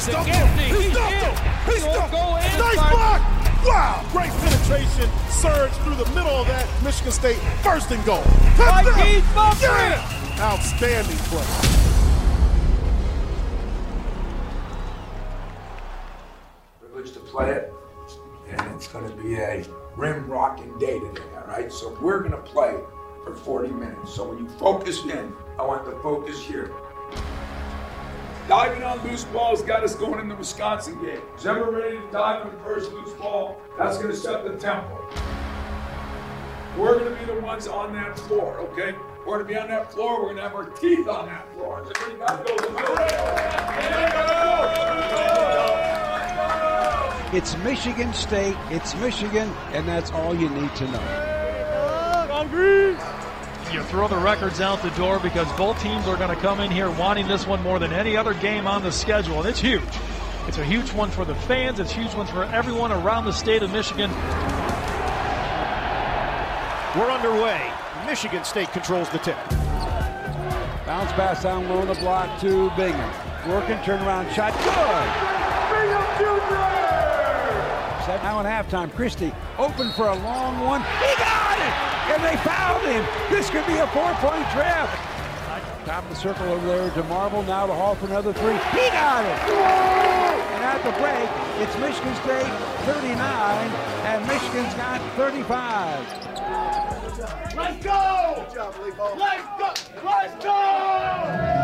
He's stumped him. He's stumped him. He's stumped him. Nice block. Wow. Great penetration. Surge through the middle of that. Michigan State first and goal. Touchdown. Yeah. Outstanding play. privilege to play it, and it's going to be a rim rocking day today, all right? So we're going to play for 40 minutes. So when you focus in, I want to focus here. Diving on loose balls got us going in the Wisconsin game. Is everyone ready to dive on the first loose ball? That's going to set the tempo. We're going to be the ones on that floor, okay? We're going to be on that floor. We're going to have our teeth on that floor. Is everybody got those? It's Michigan State, it's Michigan, and that's all you need to know. You throw the records out the door because both teams are going to come in here wanting this one more than any other game on the schedule, and it's huge. It's a huge one for the fans, it's a huge one for everyone around the state of Michigan. We're underway. Michigan State controls the tip. Bounce pass down low on the block to Bingham. Working turnaround shot. Good. Set now at halftime. Christie open for a long one. He got it! And they fouled him. This could be a four-point trap. Top of the circle over there to Marvel. Now to Hall for another three. He got it! And at the break, it's Michigan State 39, and Michigan's got 35. Let's go! Good job, Let's go! Let's go!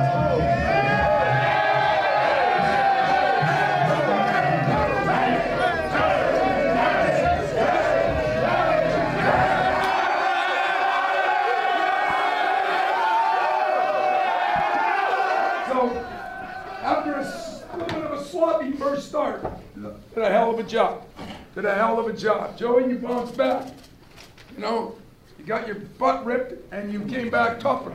Did a hell of a job. Did a hell of a job. Joey, you bounced back. You know, you got your butt ripped and you came back tougher.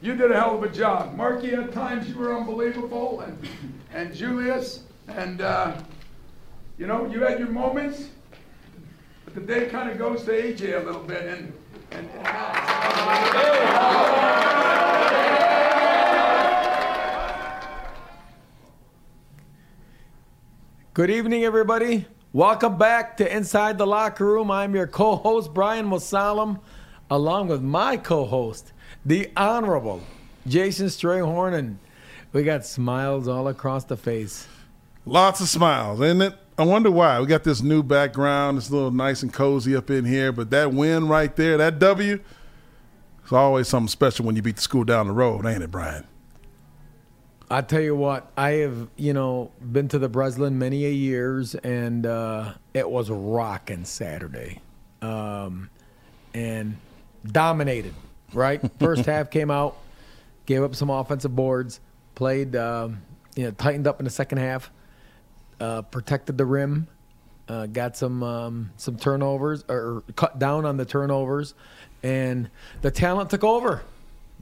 You did a hell of a job. Marky, at times you were unbelievable, and, and Julius, and, uh, you know, you had your moments, but the day kind of goes to AJ a little bit, and, and, and Good evening, everybody. Welcome back to Inside the Locker Room. I'm your co host, Brian Mosallam, along with my co host, the Honorable Jason Strayhorn. And we got smiles all across the face. Lots of smiles, isn't it? I wonder why. We got this new background. It's a little nice and cozy up in here, but that win right there, that W, it's always something special when you beat the school down the road, ain't it, Brian? I tell you what, I have, you know, been to the Breslin many a years, and uh, it was rocking Saturday, um, and dominated. Right, first half came out, gave up some offensive boards, played, um, you know, tightened up in the second half, uh, protected the rim, uh, got some um, some turnovers or cut down on the turnovers, and the talent took over.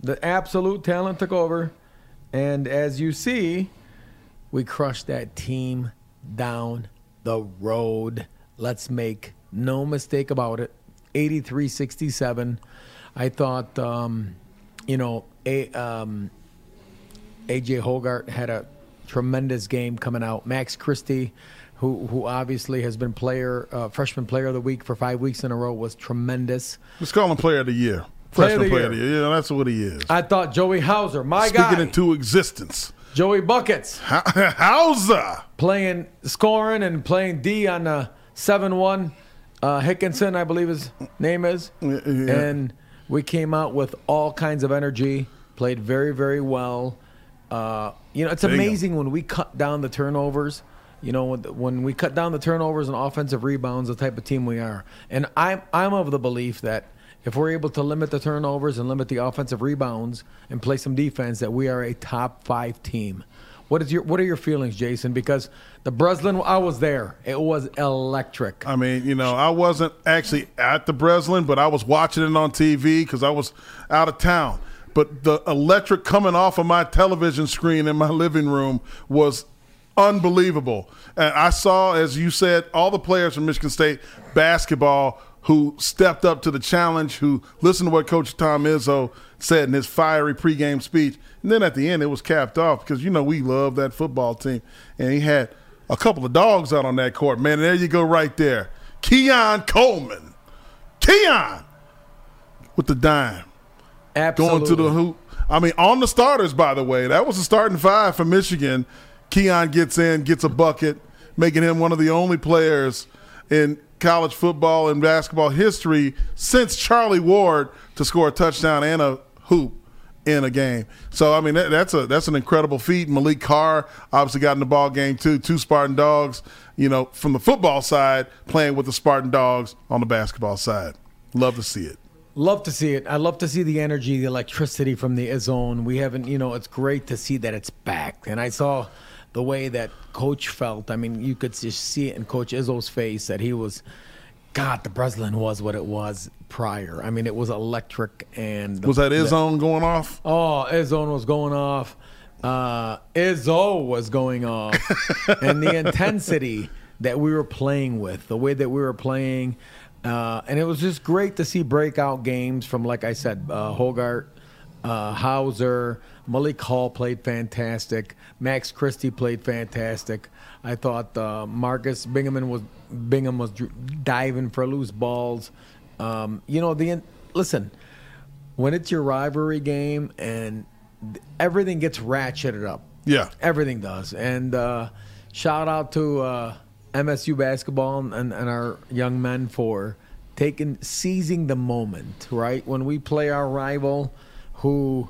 The absolute talent took over. And as you see, we crushed that team down the road. Let's make no mistake about it. 83 67. I thought, um, you know, a, um, AJ Hoggard had a tremendous game coming out. Max Christie, who, who obviously has been player, uh, freshman player of the week for five weeks in a row, was tremendous. Let's call him player of the year. Freshman player of the year. Yeah, that's what he is. I thought Joey Hauser, my guy, Speaking guy, into existence. Joey Buckets. Hauser. playing scoring and playing D on the seven one. Uh, Dickinson, I believe his name is, yeah. and we came out with all kinds of energy. Played very very well. Uh, you know, it's amazing when we cut down the turnovers. You know, when, when we cut down the turnovers and offensive rebounds, the type of team we are. And I'm I'm of the belief that if we're able to limit the turnovers and limit the offensive rebounds and play some defense, that we are a top five team. What is your What are your feelings, Jason? Because the Breslin, I was there. It was electric. I mean, you know, I wasn't actually at the Breslin, but I was watching it on TV because I was out of town. But the electric coming off of my television screen in my living room was unbelievable. And I saw, as you said, all the players from Michigan State basketball who stepped up to the challenge, who listened to what Coach Tom Izzo said in his fiery pregame speech. And then at the end, it was capped off because, you know, we love that football team. And he had a couple of dogs out on that court. Man, there you go right there. Keon Coleman. Keon with the dime. Absolutely. Going to the hoop. I mean, on the starters, by the way. That was the starting five for Michigan. Keon gets in, gets a bucket, making him one of the only players in college football and basketball history since Charlie Ward to score a touchdown and a hoop in a game. So I mean that, that's a that's an incredible feat. Maliq Carr obviously got in the ball game too. Two Spartan Dogs, you know, from the football side playing with the Spartan Dogs on the basketball side. Love to see it. Love to see it. I love to see the energy, the electricity from the zone. We haven't, you know, it's great to see that it's back. And I saw the way that Coach felt. I mean, you could just see it in Coach Izzo's face that he was, God, the Breslin was what it was prior. I mean, it was electric. And was that Izzone going off? Oh, Izzone was going off. Uh, Izzo was going off, and the intensity that we were playing with, the way that we were playing. Uh, and it was just great to see breakout games from, like I said, uh, Hoggard, uh, Hauser, Malik Hall played fantastic. Max Christie played fantastic. I thought uh, Marcus Bingham was Bingham was diving for loose balls. Um, you know the listen when it's your rivalry game and everything gets ratcheted up. Yeah, everything does. And uh, shout out to uh, MSU basketball and, and our young men for taking seizing the moment. Right when we play our rival, who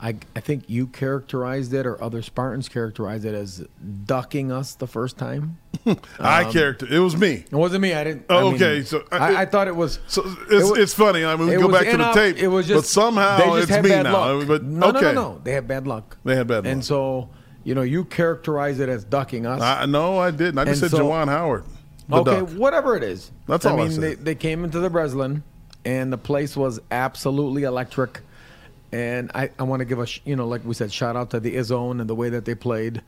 I, I think you characterized it, or other Spartans characterized it as ducking us the first time. I um, character it was me. It wasn't me. I didn't. Oh, I okay. So I, I, I, thought it was. So it's, it it's funny. I mean, we go back to the tape. It was just. But somehow it's me now. Luck. But no, okay. no, no, no. They had bad luck. They had bad luck. And so you know, you characterize it as ducking us. I no, I didn't. I just and said so, Juwan Howard. Okay, duck. whatever it is. That's all I I mean. They, they came into the Breslin, and the place was absolutely electric. And I, I want to give a, you know, like we said, shout out to the Izzone and the way that they played.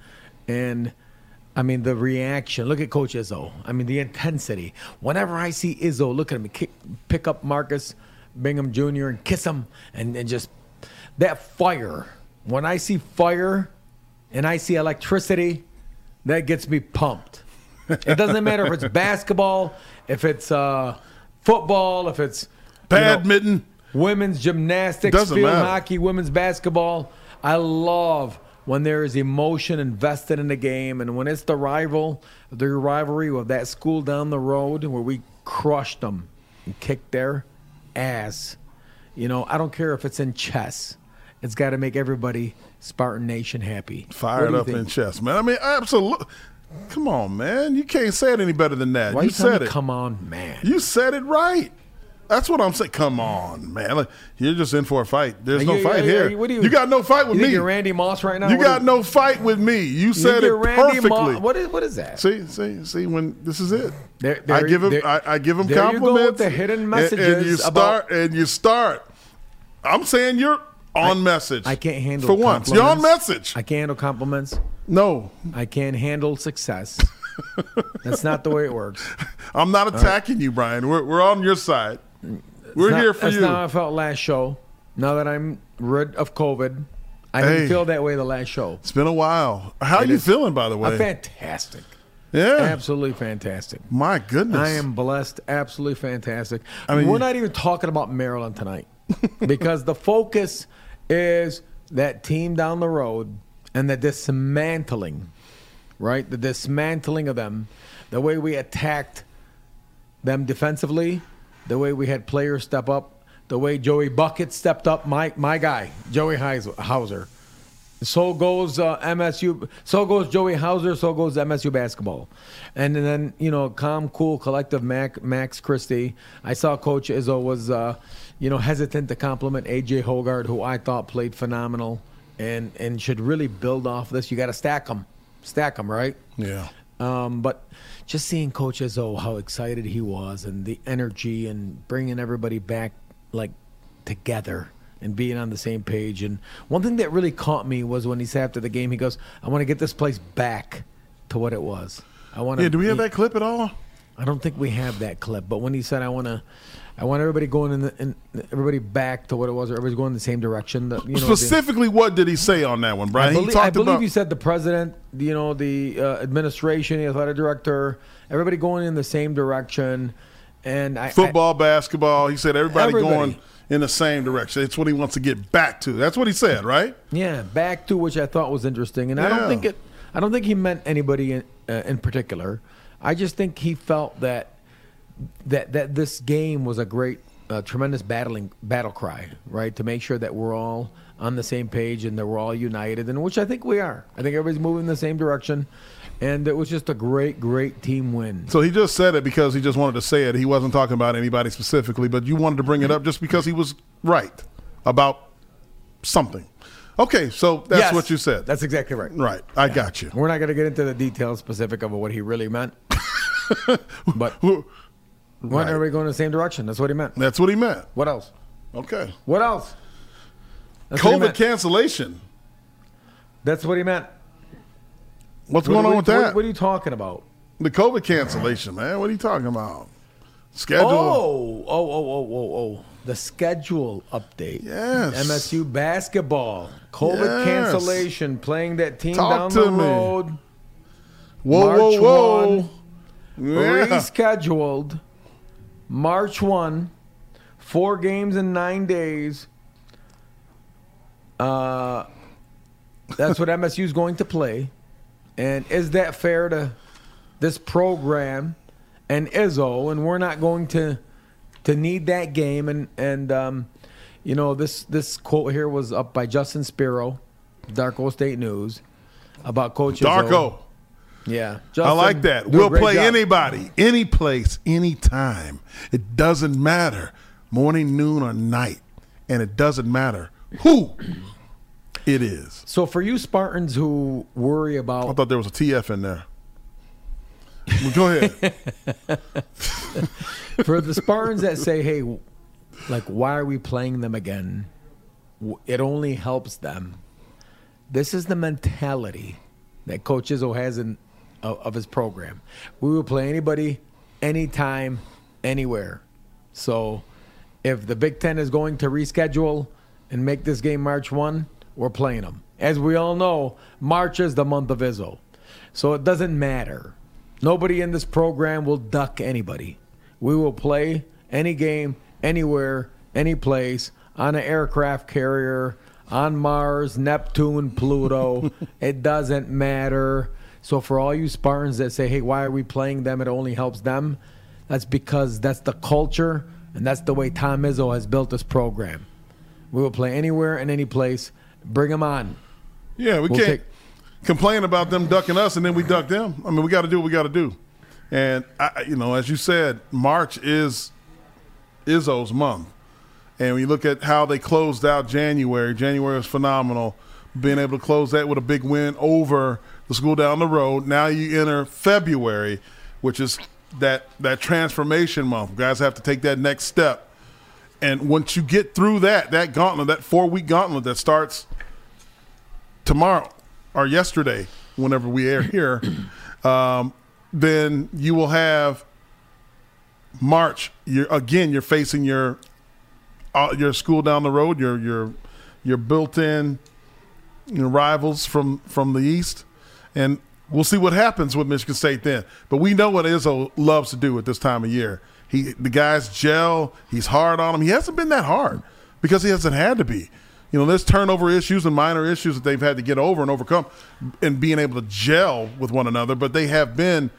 And I mean, the reaction. Look at Coach Izzo. I mean, the intensity. Whenever I see Izzo, look at him, kick, pick up Marcus Bingham Jr. and kiss him, and, and just that fire. When I see fire and I see electricity, that gets me pumped. It doesn't matter if it's basketball, if it's uh, football, if it's badminton. You know, women's gymnastics, Doesn't field matter. hockey, women's basketball. I love when there is emotion invested in the game, and when it's the rival, the rivalry of that school down the road where we crushed them and kicked their ass. You know, I don't care if it's in chess. It's got to make everybody Spartan Nation happy. Fired up think? in chess, man. I mean, absolutely. Come on, man. You can't say it any better than that. Why you, you said it. Come on, man. You said it right. That's what I'm saying. Come on, man. Like, you're just in for a fight. There's Are no fight you, here. You, you, you got no fight with you me. You're Randy Moss right now. You what got no fight with me. You said it Randy perfectly. Moss, what is what is that? See, see, see. When this is it, there, there, I give him. there, I, I, give him there compliments. You go with the hidden messages and, and you about, start. And you start. I'm saying you're on I, message. I can't handle for once. You're on message. I can't handle compliments. No, I can't handle success. That's not the way it works. I'm not attacking right. you, Brian. We're we're on your side. We're not, here for that's you. That's not how I felt last show. Now that I'm rid of COVID, I hey, didn't feel that way the last show. It's been a while. How it are you feeling, by the way? I'm fantastic. Yeah, absolutely fantastic. My goodness, I am blessed. Absolutely fantastic. I mean, we're not even talking about Maryland tonight because the focus is that team down the road and the dismantling, right? The dismantling of them, the way we attacked them defensively, the way we had players step up, the way Joey Bucket stepped up, my my guy, Joey Hauser. So goes uh, MSU. So goes Joey Hauser. So goes MSU basketball, and then you know, calm, cool, collective. Mac, Max Christie. I saw Coach Izzo was, uh, you know, hesitant to compliment AJ Hoggard, who I thought played phenomenal, and and should really build off this. You got to stack them, stack them, right? Yeah. Um, but just seeing Coach Izzo, how excited he was, and the energy, and bringing everybody back like together and being on the same page. And one thing that really caught me was when he said after the game, he goes, "I want to get this place back to what it was. I want to." Yeah. Do we have that clip at all? I don't think we have that clip, but when he said, "I want to." I want everybody going in, the, in everybody back to what it was. Or everybody's going in the same direction. The, you know, Specifically, the, what did he say on that one, Brian? I believe, he talked I believe about. he said the president, you know, the uh, administration, the athletic director, everybody going in the same direction. And I, football, I, basketball. He said everybody, everybody, going in the same direction. It's what he wants to get back to. That's what he said, right? Yeah, back to which I thought was interesting, and yeah. I don't think it. I don't think he meant anybody in, uh, in particular. I just think he felt that that that this game was a great a tremendous battling battle cry, right? To make sure that we're all on the same page and that we're all united, and which I think we are. I think everybody's moving in the same direction, and it was just a great, great team win. So he just said it because he just wanted to say it. He wasn't talking about anybody specifically, but you wanted to bring it up just because he was right about something. Okay, so that's yes, what you said. That's exactly right. Right, I yeah. got you. We're not going to get into the details specific of what he really meant, but. Right. are we going in the same direction? That's what he meant. That's what he meant. What else? Okay. What else? That's COVID what cancellation. That's what he meant. What's what, going what, on with what, that? What are you talking about? The COVID cancellation, man. What are you talking about? Schedule. Oh, oh, oh, oh, oh, oh. The schedule update. Yes. MSU basketball. COVID yes. cancellation. Playing that team Talk down the me. road. Whoa, March whoa, whoa. 1, yeah. Rescheduled. March 1, four games in nine days. Uh, that's what MSU is going to play. And is that fair to this program and Izzo? And we're not going to to need that game. And and um, you know this this quote here was up by Justin Spiro, Darko State News, about Coach Darko. Izzo. Yeah, Justin, I like that. We'll play job. anybody, any place, anytime. It doesn't matter, morning, noon, or night, and it doesn't matter who it is. So for you Spartans who worry about, I thought there was a TF in there. Well, go ahead. for the Spartans that say, "Hey, like, why are we playing them again?" It only helps them. This is the mentality that Coach Izzo has in of, of his program. We will play anybody, anytime, anywhere. So if the Big Ten is going to reschedule and make this game March 1, we're playing them. As we all know, March is the month of Izzo. So it doesn't matter. Nobody in this program will duck anybody. We will play any game, anywhere, any place, on an aircraft carrier, on Mars, Neptune, Pluto. it doesn't matter. So for all you Spartans that say, "Hey, why are we playing them? It only helps them," that's because that's the culture and that's the way Tom Izzo has built this program. We will play anywhere and any place. Bring them on. Yeah, we we'll can't take- complain about them ducking us and then we duck them. I mean, we got to do what we got to do. And I, you know, as you said, March is Izzo's month. And when you look at how they closed out January, January was phenomenal. Being able to close that with a big win over the school down the road. Now you enter February, which is that that transformation month. Guys have to take that next step. And once you get through that, that gauntlet, that four week gauntlet that starts tomorrow or yesterday, whenever we air here, um, then you will have March. You're again, you're facing your uh, your school down the road, your your your built-in you know, rivals from from the east, and we'll see what happens with Michigan State then. But we know what Izzo loves to do at this time of year. He the guys gel. He's hard on them. He hasn't been that hard because he hasn't had to be. You know, there's turnover issues and minor issues that they've had to get over and overcome, and being able to gel with one another. But they have been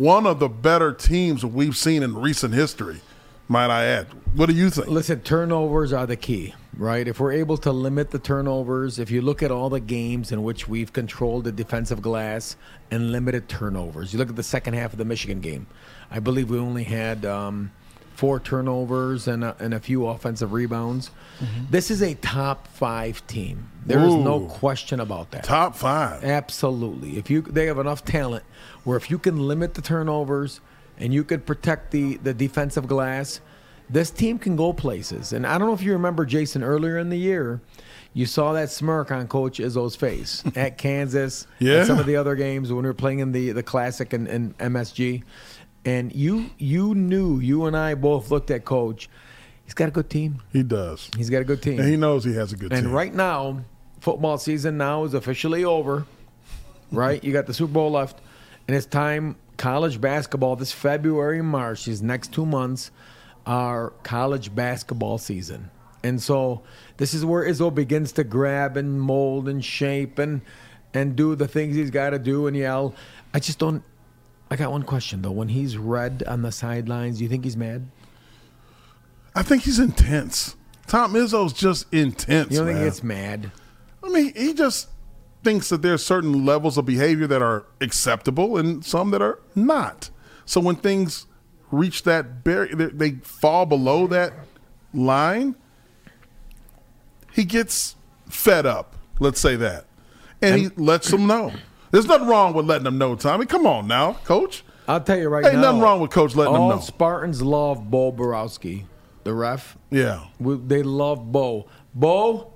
one of the better teams we've seen in recent history. Might I add? What do you think? Listen, turnovers are the key right? If we're able to limit the turnovers, if you look at all the games in which we've controlled the defensive glass and limited turnovers, you look at the second half of the Michigan game. I believe we only had um, four turnovers and a, and a few offensive rebounds. Mm-hmm. This is a top five team. There is no question about that. Top five, absolutely. If you they have enough talent where if you can limit the turnovers and you could protect the the defensive glass, this team can go places. And I don't know if you remember Jason earlier in the year. You saw that smirk on Coach Izzo's face at Kansas, yeah. some of the other games when we were playing in the, the Classic and, and MSG and you you knew you and I both looked at coach. He's got a good team. He does. He's got a good team. And he knows he has a good and team. And right now, football season now is officially over. Right? you got the Super Bowl left, and it's time college basketball this February, March, these next two months are college basketball season. And so this is where Izzo begins to grab and mold and shape and and do the things he's got to do and yell. I just don't I got one question though. When he's red on the sidelines, do you think he's mad? I think he's intense. Tom Izzo's just intense. You don't man. think he gets mad? I mean, he just thinks that there's certain levels of behavior that are acceptable and some that are not. So when things reach that barrier, they fall below that line, he gets fed up. Let's say that, and, and he lets them know. There's nothing wrong with letting them know, Tommy. Come on now, coach. I'll tell you right Ain't now. Ain't nothing wrong with coach letting them know. Spartans love Bo Boroski, the ref. Yeah. We, they love Bo. Bo,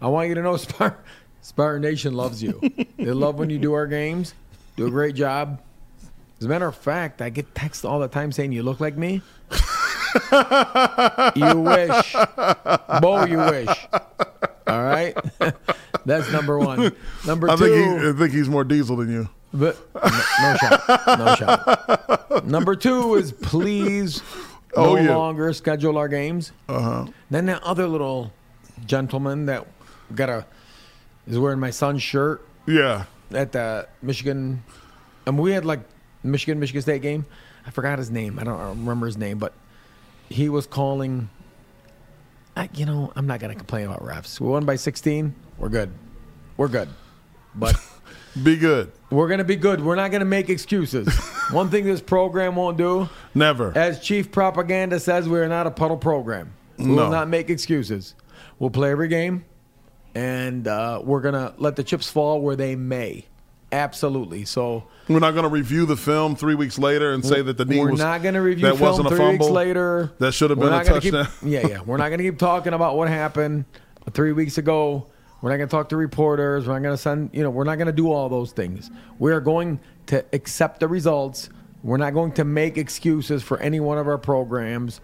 I want you to know Spart- Spartan Nation loves you. they love when you do our games. Do a great job. As a matter of fact, I get texts all the time saying you look like me. you wish. Bo, you wish. All right? That's number one. Number I two. Think he, I think he's more diesel than you. But no, no shot. No shot. Number two is please no oh, yeah. longer schedule our games. Uh-huh. Then that other little gentleman that got a is wearing my son's shirt. Yeah. At the Michigan, and we had like Michigan Michigan State game. I forgot his name. I don't remember his name, but he was calling. I, you know, I'm not gonna complain about refs. We won by 16. We're good. We're good. But be good. We're gonna be good. We're not gonna make excuses. One thing this program won't do. Never. As chief propaganda says, we are not a puddle program. We no. will not make excuses. We'll play every game, and uh, we're gonna let the chips fall where they may. Absolutely. So we're not going to review the film three weeks later and say that the knee we're was. Not going to review that film wasn't a three fumble. weeks later. That should have been a touchdown. Keep, yeah, yeah. We're not going to keep talking about what happened three weeks ago. We're not going to talk to reporters. We're not going to send. You know, we're not going to do all those things. We are going to accept the results. We're not going to make excuses for any one of our programs.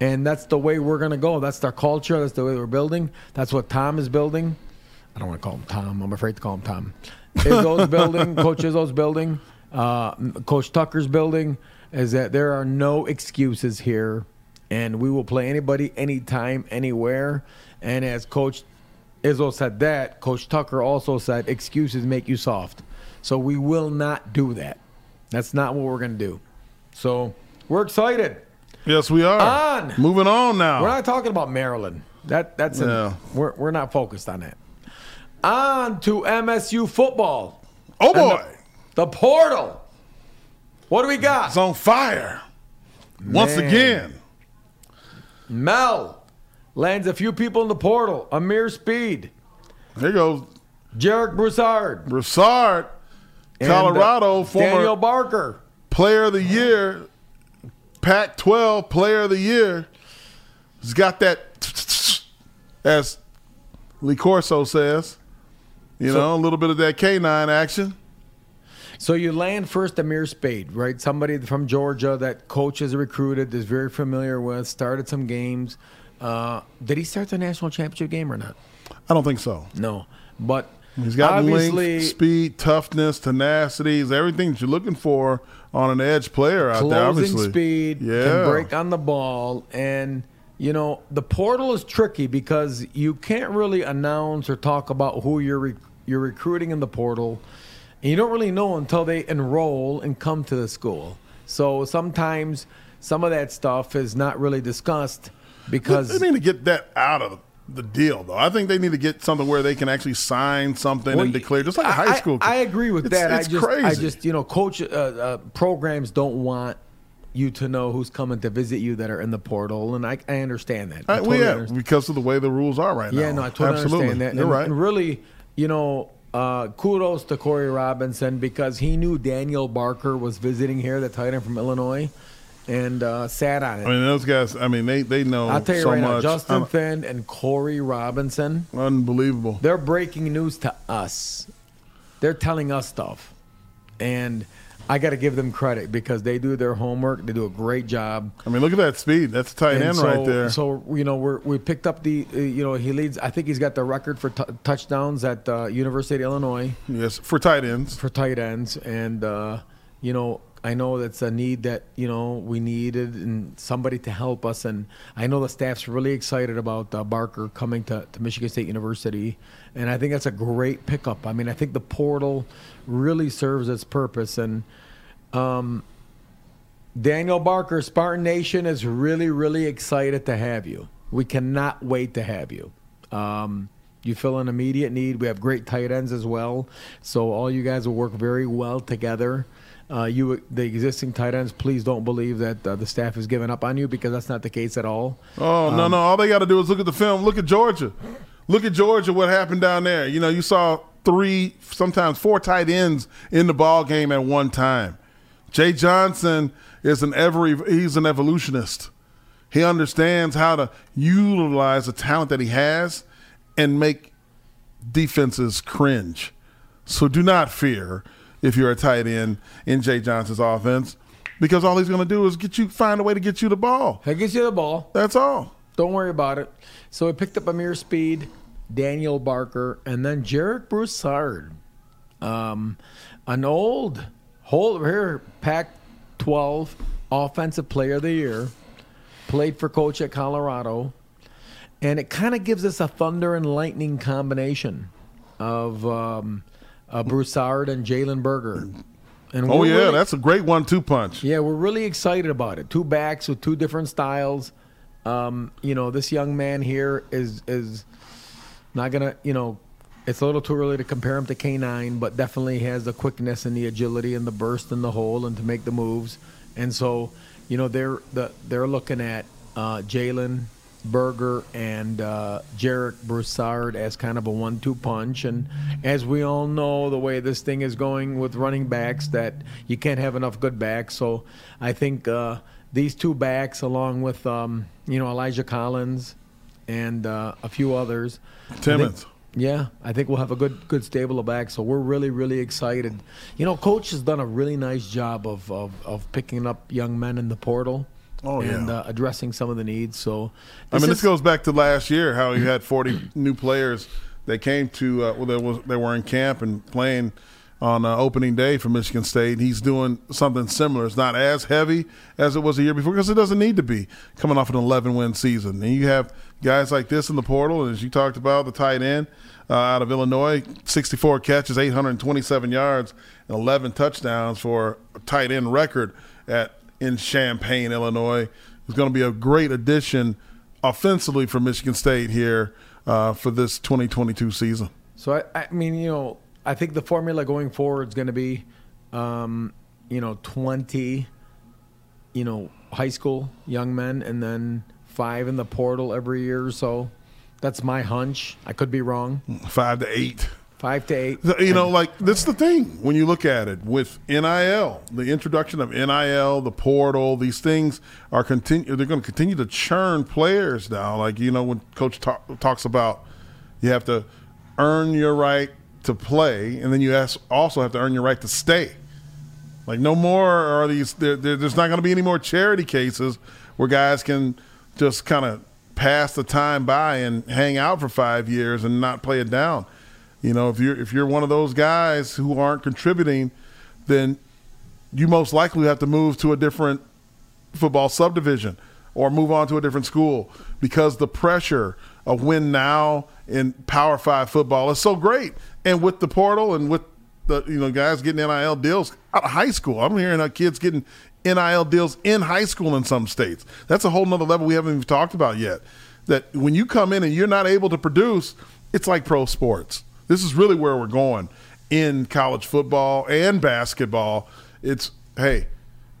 And that's the way we're going to go. That's our culture. That's the way we're building. That's what Tom is building. I don't want to call him Tom. I'm afraid to call him Tom. Izzo's building, Coach Izzo's building, uh, Coach Tucker's building, is that there are no excuses here, and we will play anybody, anytime, anywhere. And as Coach Izzo said that, Coach Tucker also said excuses make you soft. So we will not do that. That's not what we're going to do. So we're excited. Yes, we are. On. Moving on now. We're not talking about Maryland. That that's yeah. we're we're not focused on that. On to MSU football. Oh boy. The, the, portal. What do we got? It's on fire. Man. Once again. Mel lands a few people in the portal. Ameer Speed. There goes. Jarek Broussard. Broussard. Colorado, and, uh, former Daniel Barker. Player of the Year. Pac 12 Player of the Year. He's got that, as Lee Corso says. You so, know, a little bit of that canine action. So you land first Ameer Speed, right? Somebody from Georgia that coach has recruited, is very familiar with, started some games. Uh, did he start the national championship game or not? I don't think so. No, but he's got length, speed, toughness, tenacity, everything that you're looking for on an edge player out there. Obviously, speed, yeah. can break on the ball, and you know the portal is tricky because you can't really announce or talk about who you're re- you're recruiting in the portal, and you don't really know until they enroll and come to the school. So sometimes some of that stuff is not really discussed because they need to get that out of the deal, though. I think they need to get something where they can actually sign something well, and declare, just like a high school. I, I agree with it's, that. It's I just, crazy. I just, you know, coach uh, uh, programs don't want you to know who's coming to visit you that are in the portal, and I, I understand that. I, I well, yeah, understand. because of the way the rules are right now. Yeah, no, I totally Absolutely. understand that. You're and, right. And really, you know, uh, kudos to Corey Robinson because he knew Daniel Barker was visiting here, the tight end from Illinois, and uh, sat on it. I mean, those guys. I mean, they they know I'll tell you so right now, much. Justin Un- Thind and Corey Robinson, unbelievable. they're breaking news to us. They're telling us stuff. And I got to give them credit because they do their homework. They do a great job. I mean, look at that speed. That's a tight And end so, right there. So you know we're, we picked up the uh, you know he leads. I think he's got the record for t- touchdowns at uh, University of Illinois yes, for tight ends. for tight ends, and uh, you know I know that's a need that you know we needed and somebody to help us. And I know the staff's really excited about uh, Barker coming to, to Michigan State University, and I think that's a great pickup. I mean I think the portal really serves its purpose and. Um, Daniel Barker, Spartan Nation is really, really excited to have you. We cannot wait to have you. Um, you fill an immediate need. We have great tight ends as well, so all you guys will work very well together. Uh, you, the existing tight ends, please don't believe that uh, the staff has given up on you because that's not the case at all. Oh no, no! All they got to do is look at the film. Look at Georgia. Look at Georgia. What happened down there? You know, you saw three, sometimes four tight ends in the ball game at one time. Jay Johnson is an every he's an evolutionist. He understands how to utilize the talent that he has and make defenses cringe. So do not fear if you're a tight end in Jay Johnson's offense, because all he's going to do is get you find a way to get you the ball. That gets you the ball. That's all. Don't worry about it. So we picked up Ameer Speed, Daniel Barker, and then Jarek Broussard, um, an old whole here Pac-12 Offensive Player of the Year, played for coach at Colorado, and it kind of gives us a thunder and lightning combination of um, uh, Broussard and Jalen Berger. And Oh yeah, really- that's a great one-two punch. yeah, we're really excited about it. Two backs with two different styles. Um, you know, this young man here is is not gonna. You know, it's a little too early to compare him to K9, but definitely has the quickness and the agility and the burst and the hole and to make the moves. And so, you know, they're the they're looking at uh, Jalen Berger and uh, Jarek Broussard as kind of a one-two punch. And as we all know, the way this thing is going with running backs, that you can't have enough good backs. So I think uh, these two backs, along with um, you know Elijah Collins and uh, a few others, Timmons. yeah, I think we'll have a good good stable of backs. So we're really really excited. You know, coach has done a really nice job of of, of picking up young men in the portal. Oh, yeah. and uh, addressing some of the needs. So, I mean, is- this goes back to last year how you had 40 new players that came to uh, well, they was they were in camp and playing on uh, opening day for Michigan State. He's doing something similar. It's not as heavy as it was the year before because it doesn't need to be coming off an 11 win season. And you have guys like this in the portal, as you talked about, the tight end uh, out of Illinois, 64 catches, 827 yards, and 11 touchdowns for a tight end record at in Champaign, Illinois. It's going to be a great addition offensively for Michigan State here uh, for this 2022 season. So I, I mean, you know, I think the formula going forward is going to be, um, you know, twenty, you know, high school young men, and then five in the portal every year or so. That's my hunch. I could be wrong. Five to eight. Five to eight. You know, like that's the thing when you look at it with NIL, the introduction of NIL, the portal, these things are continue. They're going to continue to churn players now. Like you know, when Coach talk, talks about you have to earn your right to play, and then you also have to earn your right to stay. Like no more are these. There, there, there's not going to be any more charity cases where guys can just kind of pass the time by and hang out for five years and not play it down. You know, if you're if you're one of those guys who aren't contributing, then you most likely have to move to a different football subdivision or move on to a different school because the pressure of win now in Power Five football is so great. And with the portal and with the you know guys getting NIL deals out of high school, I'm hearing our kids getting NIL deals in high school in some states. That's a whole nother level we haven't even talked about yet. That when you come in and you're not able to produce, it's like pro sports. This is really where we're going in college football and basketball. It's hey,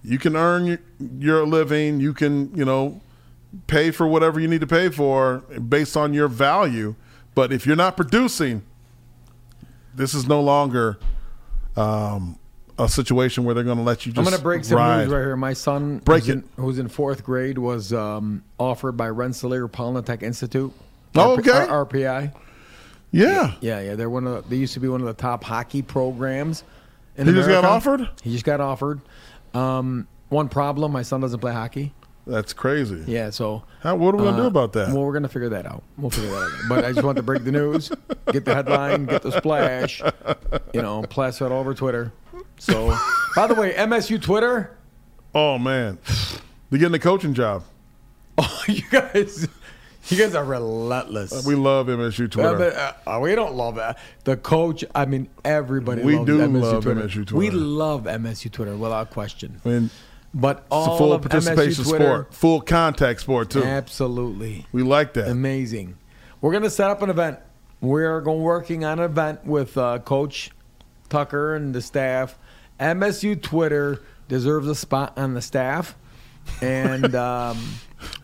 You can earn your, your living. You can, you know, pay for whatever you need to pay for based on your value. But if you're not producing, this is no longer um, a situation where they're going to let you just I'm going to break some ride. news right here. My son, Break who's, it. In, who's in fourth grade, was um, offered by Rensselaer Polytech Institute. Oh, okay. R- RPI. Yeah. Yeah, yeah. They're one of the, they used to be one of the top hockey programs. In He just got offered? He just got offered. Um, one problem: my son doesn't play hockey. That's crazy. Yeah, so How, what are we going to uh, do about that? Well, we're gonna figure that out. We'll figure that out. But I just want to break the news, get the headline, get the splash, you know, plaster it all over Twitter. So, by the way, MSU Twitter, oh, man. They're getting a coaching job. oh, you guys, you guys are relentless. We love MSU Uh, Twitter. but, uh, we don't love that. The coach, I mean, everybody We loves do MSU love Twitter. MSU Twitter. We love MSU Twitter without question. I mean, But it's all a full of participation Twitter, sport, full contact sport, too. absolutely. We like that. Amazing. We're going to set up an event. We're going working on an event with uh, Coach Tucker and the staff. MSU Twitter deserves a spot on the staff, and um,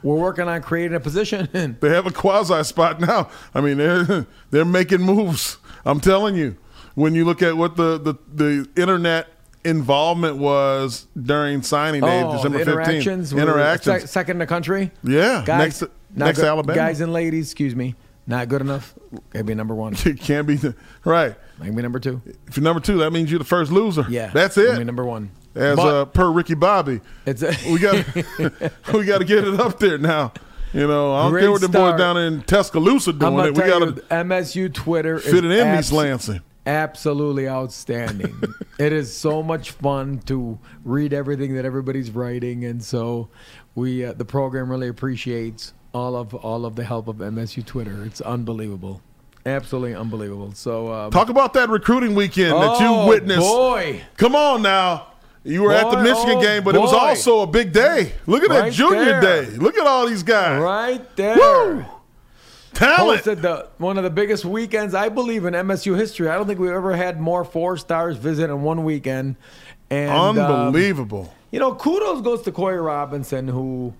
we're working on creating a position. They have a quasi spot now. I mean, they're they're making moves. I'm telling you. When you look at what the the, the internet involvement was during signing day, oh, December interactions, 15th. Interactions. sec- second in the country. Yeah, guys, next- next good- Alabama. Guys and ladies, excuse me, not good enough. Gotta be number one. it can't be right. Maybe number two. If you're number two, that means you're the first loser. Yeah, that's Maybe it. number one. As But uh, per Ricky Bobby, it's a, we got we got to get it up there now. You know, I don't Great care what the boys down in Tuscaloosa doing it. We got to MSU Twitter fit is it in abs- East Lansing. absolutely outstanding. it is so much fun to read everything that everybody's writing, and so we uh, the program really appreciates all of all of the help of MSU Twitter. It's unbelievable, absolutely unbelievable. So um, Talk about that recruiting weekend that you oh, witnessed. boy. Come on now. You were at the Michigan oh, game, but it was also a big day. Look at that junior there. day. Look at all these guys. right there. Woo! Talent. The one of the biggest weekends I believe in MSU history. I don't think we've ever had more four stars visit in one weekend. And um, Unbelievable. you know, kudos goes to Corey Robinson who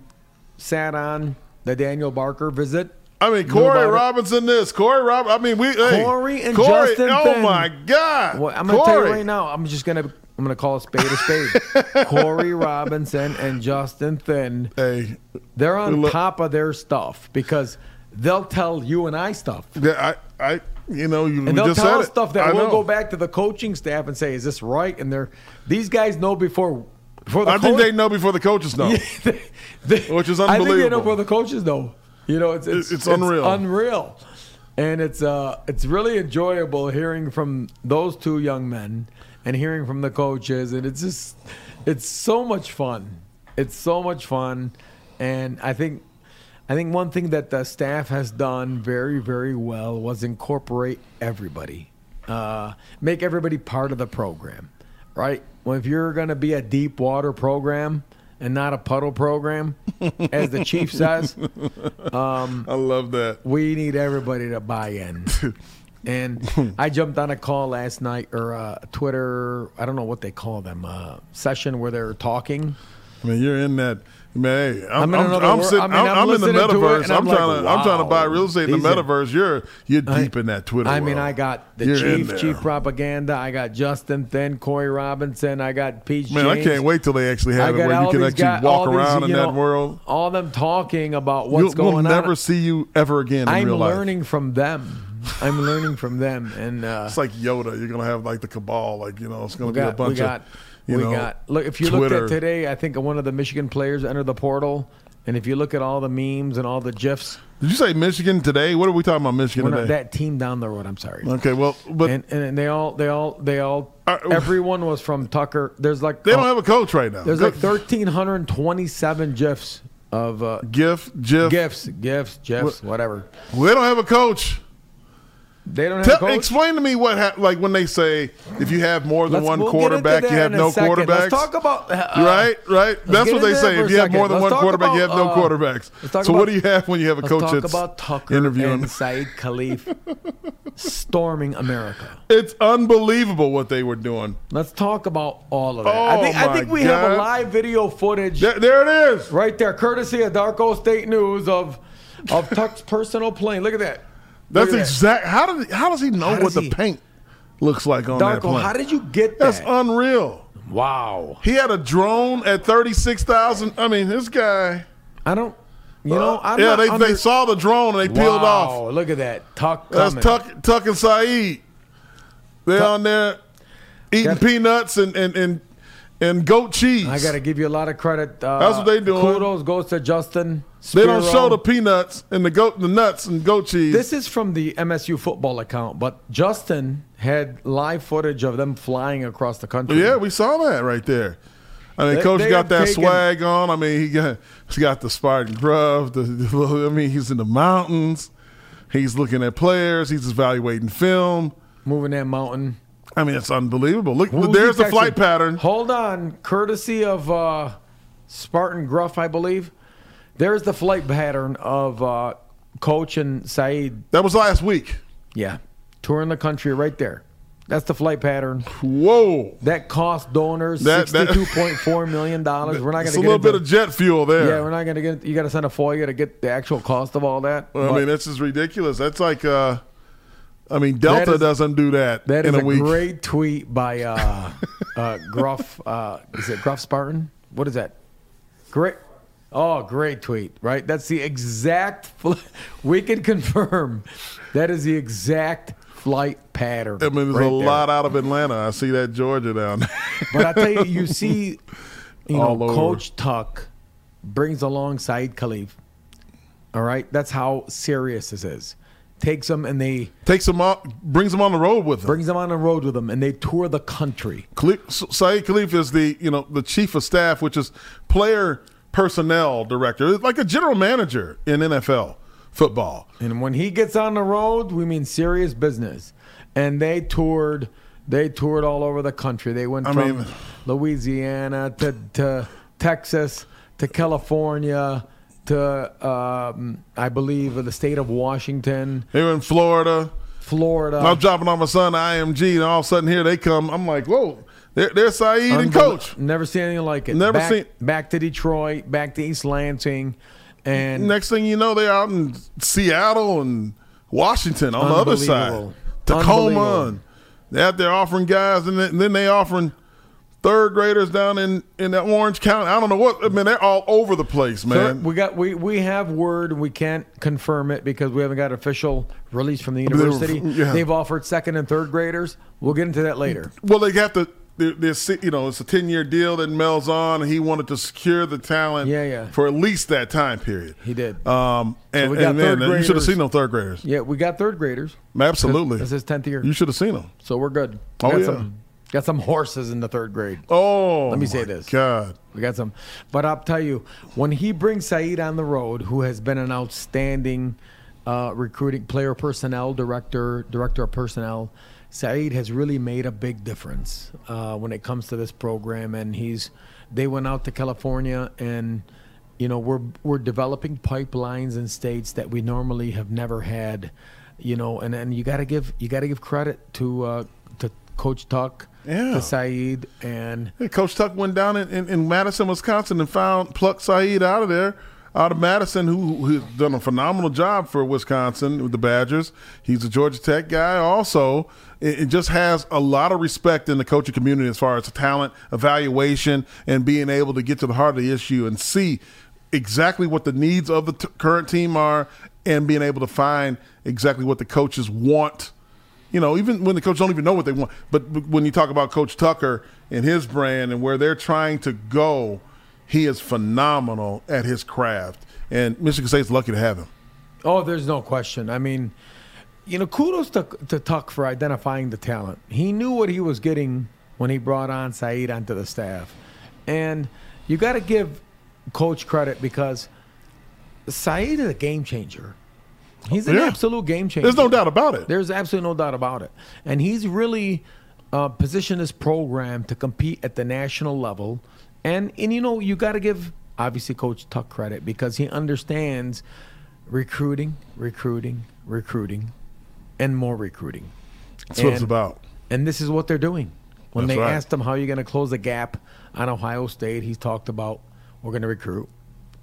sat on the Daniel Barker visit. I mean, Corey. Robinson, this Corey Rob. I mean, we hey, Corey and Corey, Justin Oh my God! Well, I'm gonna tell you Corey. right now. I'm just gonna I'm gonna call a spade a spade. Corey Robinson and Justin Thind. Hey, They're on Look- top of their stuff because they'll tell you and I stuff. yeah, I, I, you know, you And they'll just tell us it. stuff that I we'll know. go back to the coaching staff and say, "Is this right?" And they're these guys know before before the I think they know before the coaches know. they- they- Which is unbelievable. I think they know before the coaches know. You know, it's it's, It's unreal. unreal, and it's uh it's really enjoyable hearing from those two young men and hearing from the coaches, and it's just it's so much fun. It's so much fun, and I think. I think one thing that the staff has done very, very well was incorporate everybody, uh, make everybody part of the program, right? Well, if you're going to be a deep water program and not a puddle program, as the chief says, Um, I love that. we need everybody to buy in. And I jumped on a call last night or a Twitter, I don't know what they call them, uh, session where they're talking. I mean, you're in that. Man, hey, I'm, I'm in I'm, sitting, I mean, I'm, in the listening to it, metaverse. I'm, like, trying to, I'm trying to buy real estate in the metaverse. You're, you're deep in that Twitter. I mean, world. I got the You're chief, chief propaganda. I got Justin Thind, Corey Robinson. I got Peach. Man, I can't wait till they actually I have it where you can actually guy- walk all these, around in you that know, world. All them talking about what's You'll, going we'll on. never see you ever again in I'm real life. learning from them. I'm learning from them, and uh, It's like Yoda. You're gonna have like the cabal. Like you know, it's gonna be a bunch of you we know. got. Look, if you Twitter. looked at today, I think one of the Michigan players entered the portal, and if you look at all the memes and all the gifs, Did you say Michigan today? What are we talking about Michigan today? that team down the road. I'm sorry. okay, well, but and, and they all, they all, they all, Uh, everyone was from Tucker. There's like they don't have a coach right now. There's Go- like 1,327 gifs of uh, GIF, GIF. gifs, gifs, gifs, whatever. Well, they don't have a coach. They don't have Tell, coach? explain to me what hap- like when they say if you have more than Let's- one we'll get into quarterback, you that have in a no second. quarterbacks. Let's talk about uh, right, right. That's get what they into say. for If a you have more second. than Let's one talk quarterback, you have about, no uh, quarterbacks. let's talk So what about- do you have when you have a Let's coach talk that's about Tucker interviewing? and Saeed Khalif storming America. It's unbelievable what they were doing. Let's talk about all of that. I Oh, think I my think we have a God. live video footage There, there it is. right there, courtesy of Darko State News of of Tuck's personal plane. Look at that. That's Look that. exact. How did how does he know How what the he- paint looks like on that Darko, plane? how did you get that? That's unreal. wow. He had a drone at thirty six thousand. I mean, this guy. I don't. You know, I'm yeah, they, under- they saw the drone and they peeled off. Wow, Look at that. Tuck That's coming. Tuck, Tuck and Saeed. They're Tuck- on there eating Got- peanuts and, and, and, and goat cheese. I got to give you a lot of credit. Uh, That's what they doing. Kudos goes to Justin. They don't show the peanuts and the goat, the nuts and goat cheese. This is from the MSU football account, but Justin had live footage of them flying across the country. yeah, we saw that right there. I mean, They- coach they got that taken- swag on. I mean, he got he got the Spartan glove. The, the- I mean, he's in the mountains. He's looking at players. He's evaluating film. moving that mountain. I mean, it's unbelievable. Look, Who's there's the flight pattern. Hold on, courtesy of uh, Spartan Gruff, I believe. There's the flight pattern of uh, Coach and Saeed. That was last week. Yeah, touring the country right there. That's the flight pattern. Whoa. That cost donors That- sixty-two point four million dollars. We're not going to. It's to a little into, bit of jet fuel there. Yeah, we're not going to get. You got to send a FOIA to get the actual cost of all that. I But mean, this is ridiculous. That's like, uh, I mean, Delta is- doesn't do that, that is in a, a, week. great tweet by uh, uh, Gruff. Uh, is it Gruff Spartan? What is that? Great. Oh, great tweet, right? That's the exact. Fl- we can confirm that is the exact flight pattern. I mean, there's right a there. lot out of Atlanta. I see that Georgia down there. But I tell you, you see, you All know, over. Coach Tuck brings along Saeed Khalif. All right, that's how serious this is. Takes them and they Takes them on, brings them on the road with him. brings them on the road with them, and they tour the country. Khalif, Saeed Khalif is the you know the chief of staff, which is player personnel director, like a general manager in NFL football. And when he gets on the road, we mean serious business. And they toured, they toured all over the country. They went I from mean- Louisiana to, to Texas to California to um, I believe the state of Washington, They were in Florida. Florida. I'm dropping off my son to IMG, and all of a sudden here they come. I'm like, whoa, they're, they're Saeed and Coach. Never seen anything like it. Never back, seen- back to Detroit, back to East Lansing, and Next thing you know, they're out in Seattle and Washington on the other side, Tacoma. And they're out there offering guys, and then, and then they offering third graders down in in that Orange County. I don't know what. I mean, they're all over the place, man. we got we we have word we can't confirm it because we haven't got official release from the university. yeah. They've offered second and third graders. We'll get into that later. well, they got the. They're, you know, it's a ten-year deal that Mel's on, and he wanted to secure the talent Yeah, yeah. for at least that time period. He did. Um, and, we got and man, third you should have seen them third graders. Yeah, we got third graders. Absolutely, This is tenth year, you should have seen them. so we're good. Oh, got yeah. some got some horses in the third grade. Oh, Let me say this. God, We got some, but I'll tell you when he brings Saeed on the road, who has been an outstanding uh, recruiting player personnel director, director of personnel. Saeed has really made a big difference uh, when it comes to this program, and he's. They went out to California, and you know we're we're developing pipelines in states that we normally have never had, you know, and and you got to give you got to give credit to uh, to Coach Tuck, Yeah. to Saeed, and Hey, Coach Tuck went down in, in, in Madison, Wisconsin, and found plucked Saeed out of there, out of Madison, who who's done a phenomenal job for Wisconsin with the Badgers. He's a Georgia Tech guy. Also, it, just has a lot of respect in the coaching community as far as talent evaluation and being able to get to the heart of the issue and see exactly what the needs of the t- current team are, and being able to find exactly what the coaches want you know, even when the coach don't even know what they want. But when you talk about Coach Tucker and his brand and where they're trying to go, he is phenomenal at his craft. And Michigan State's lucky to have him. Oh, there's no question. I mean, you know, kudos to, to Tuck for identifying the talent. He knew what he was getting when he brought on Saeed onto the staff. And you got to give Coach credit because Saeed is a game changer. He's an Yeah. absolute game changer. There's no doubt about it. There's absolutely no doubt about it. And he's really uh, positioned his program to compete at the national level. And and you know you got to give obviously Coach Tuck credit because he understands recruiting, recruiting, recruiting, and more recruiting. That's what it's about. And this is what they're doing. When That's they right. asked him how you're going to close the gap on Ohio State, he's talked about we're going to recruit,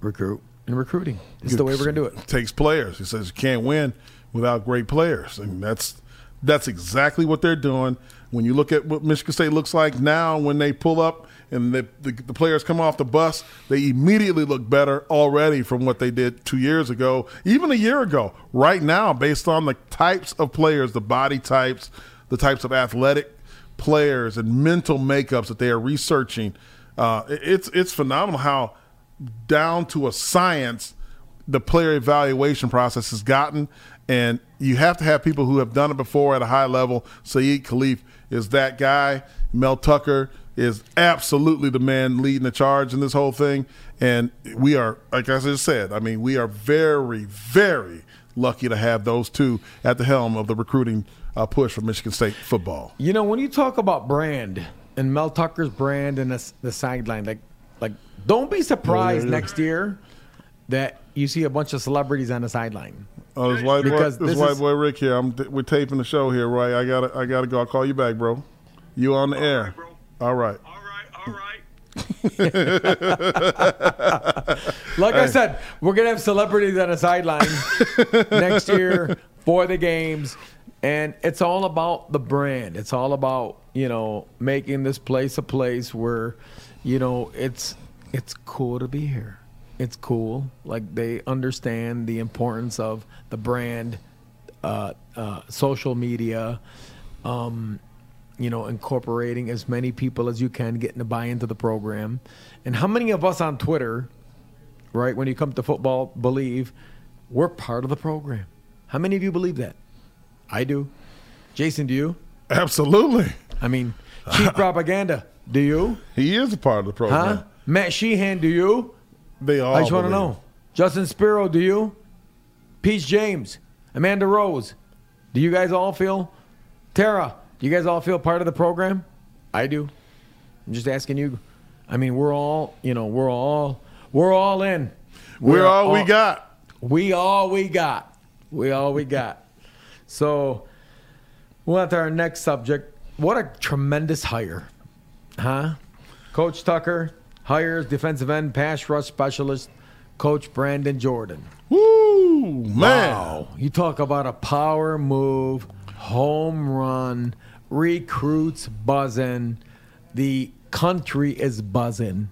recruit, and recruiting. Is the way we're going to do it. takes players. He says you can't win without great players, and that's that's exactly what they're doing. When you look at what Michigan State looks like now, when they pull up and the, the, the players come off the bus, they immediately look better already from what they did two years ago, even a year ago. Right now, based on the types of players, the body types, the types of athletic players and mental makeups that they are researching, uh, it's it's phenomenal how down to a science the player evaluation process has gotten. And you have to have people who have done it before at a high level. Saeed Khalif is that guy. Mel Tucker is absolutely the man leading the charge in this whole thing. And we are, like I just said, I mean, we are very, very lucky to have those two at the helm of the recruiting uh, push for Michigan State football. You know, when you talk about brand and Mel Tucker's brand and the, the sideline, like, like, don't be surprised Yeah, yeah, yeah. next year that you see a bunch of celebrities on the sideline. Oh, this white boy, Because this, this white is- boy Rick here. I'm we're taping the show here, right? I gotta I gotta go. I'll call you back, bro. You on the air? All right. Like I said, we're gonna have celebrities on the sideline next year for the games, and it's all about the brand. It's all about you know making this place a place where you know it's it's cool to be here. It's cool. Like they understand the importance of the brand, uh, uh, social media. Um, you know, incorporating as many people as you can, getting to buy into the program. And how many of us on Twitter, right, when you come to football, believe we're part of the program? How many of you believe that? I do. Jason, do you? Absolutely. I mean, cheap propaganda. Do you? He is a part of the program. Huh? Matt Sheehan, do you? They all. I just want to know. Justin Spiro, do you? Peach James, Amanda Rose, do you guys all feel? Tara, you guys all feel part of the program? I do. I'm just asking you. I mean, we're all, you know, we're all, we're all in. We're all we got. We all we got. We all we got. So, we'll on to our next subject. What a tremendous hire, huh? Coach Tucker hires defensive end pass rush specialist, Coach Brandon Jordan. Woo, man. Wow. You talk about a power move, home run, recruits buzzing. The country is buzzing.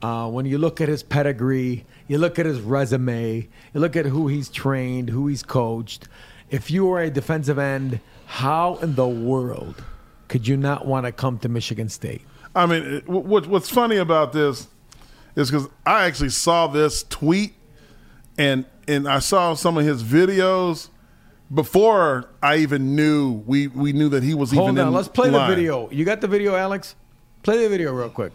Uh, when you look at his pedigree, you look at his resume, you look at who he's trained, who he's coached. If you were a defensive end, how in the world could you not want to come to Michigan State? I mean, what, what's funny about this is because I actually saw this tweet and and I saw some of his videos before I even knew we, we knew that he was Hold even Hold on, let's play line. the video. You got the video, Alex? Play the video real quick.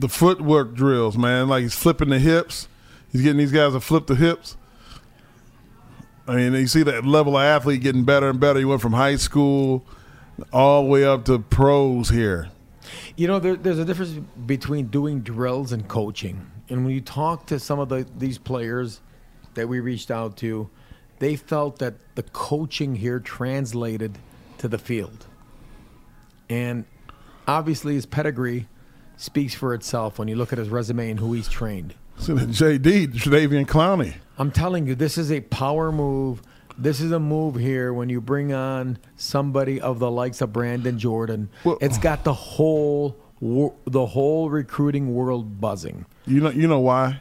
The footwork drills, man. Like he's flipping the hips. He's getting these guys to flip the hips. I mean, you see that level of athlete getting better and better. He went from high school all the way up to pros here. You know, there, there's a difference between doing drills and coaching. And when you talk to some of the, these players that we reached out to, they felt that the coaching here translated to the field. And obviously, his pedigree speaks for itself when you look at his resume and who he's trained. See that JD, Jadeveon Clowney. I'm telling you, this is a power move this is a move here when you bring on somebody of the likes of Brandon Jordan. Well- it's got the whole the whole recruiting world buzzing. You know, you know why?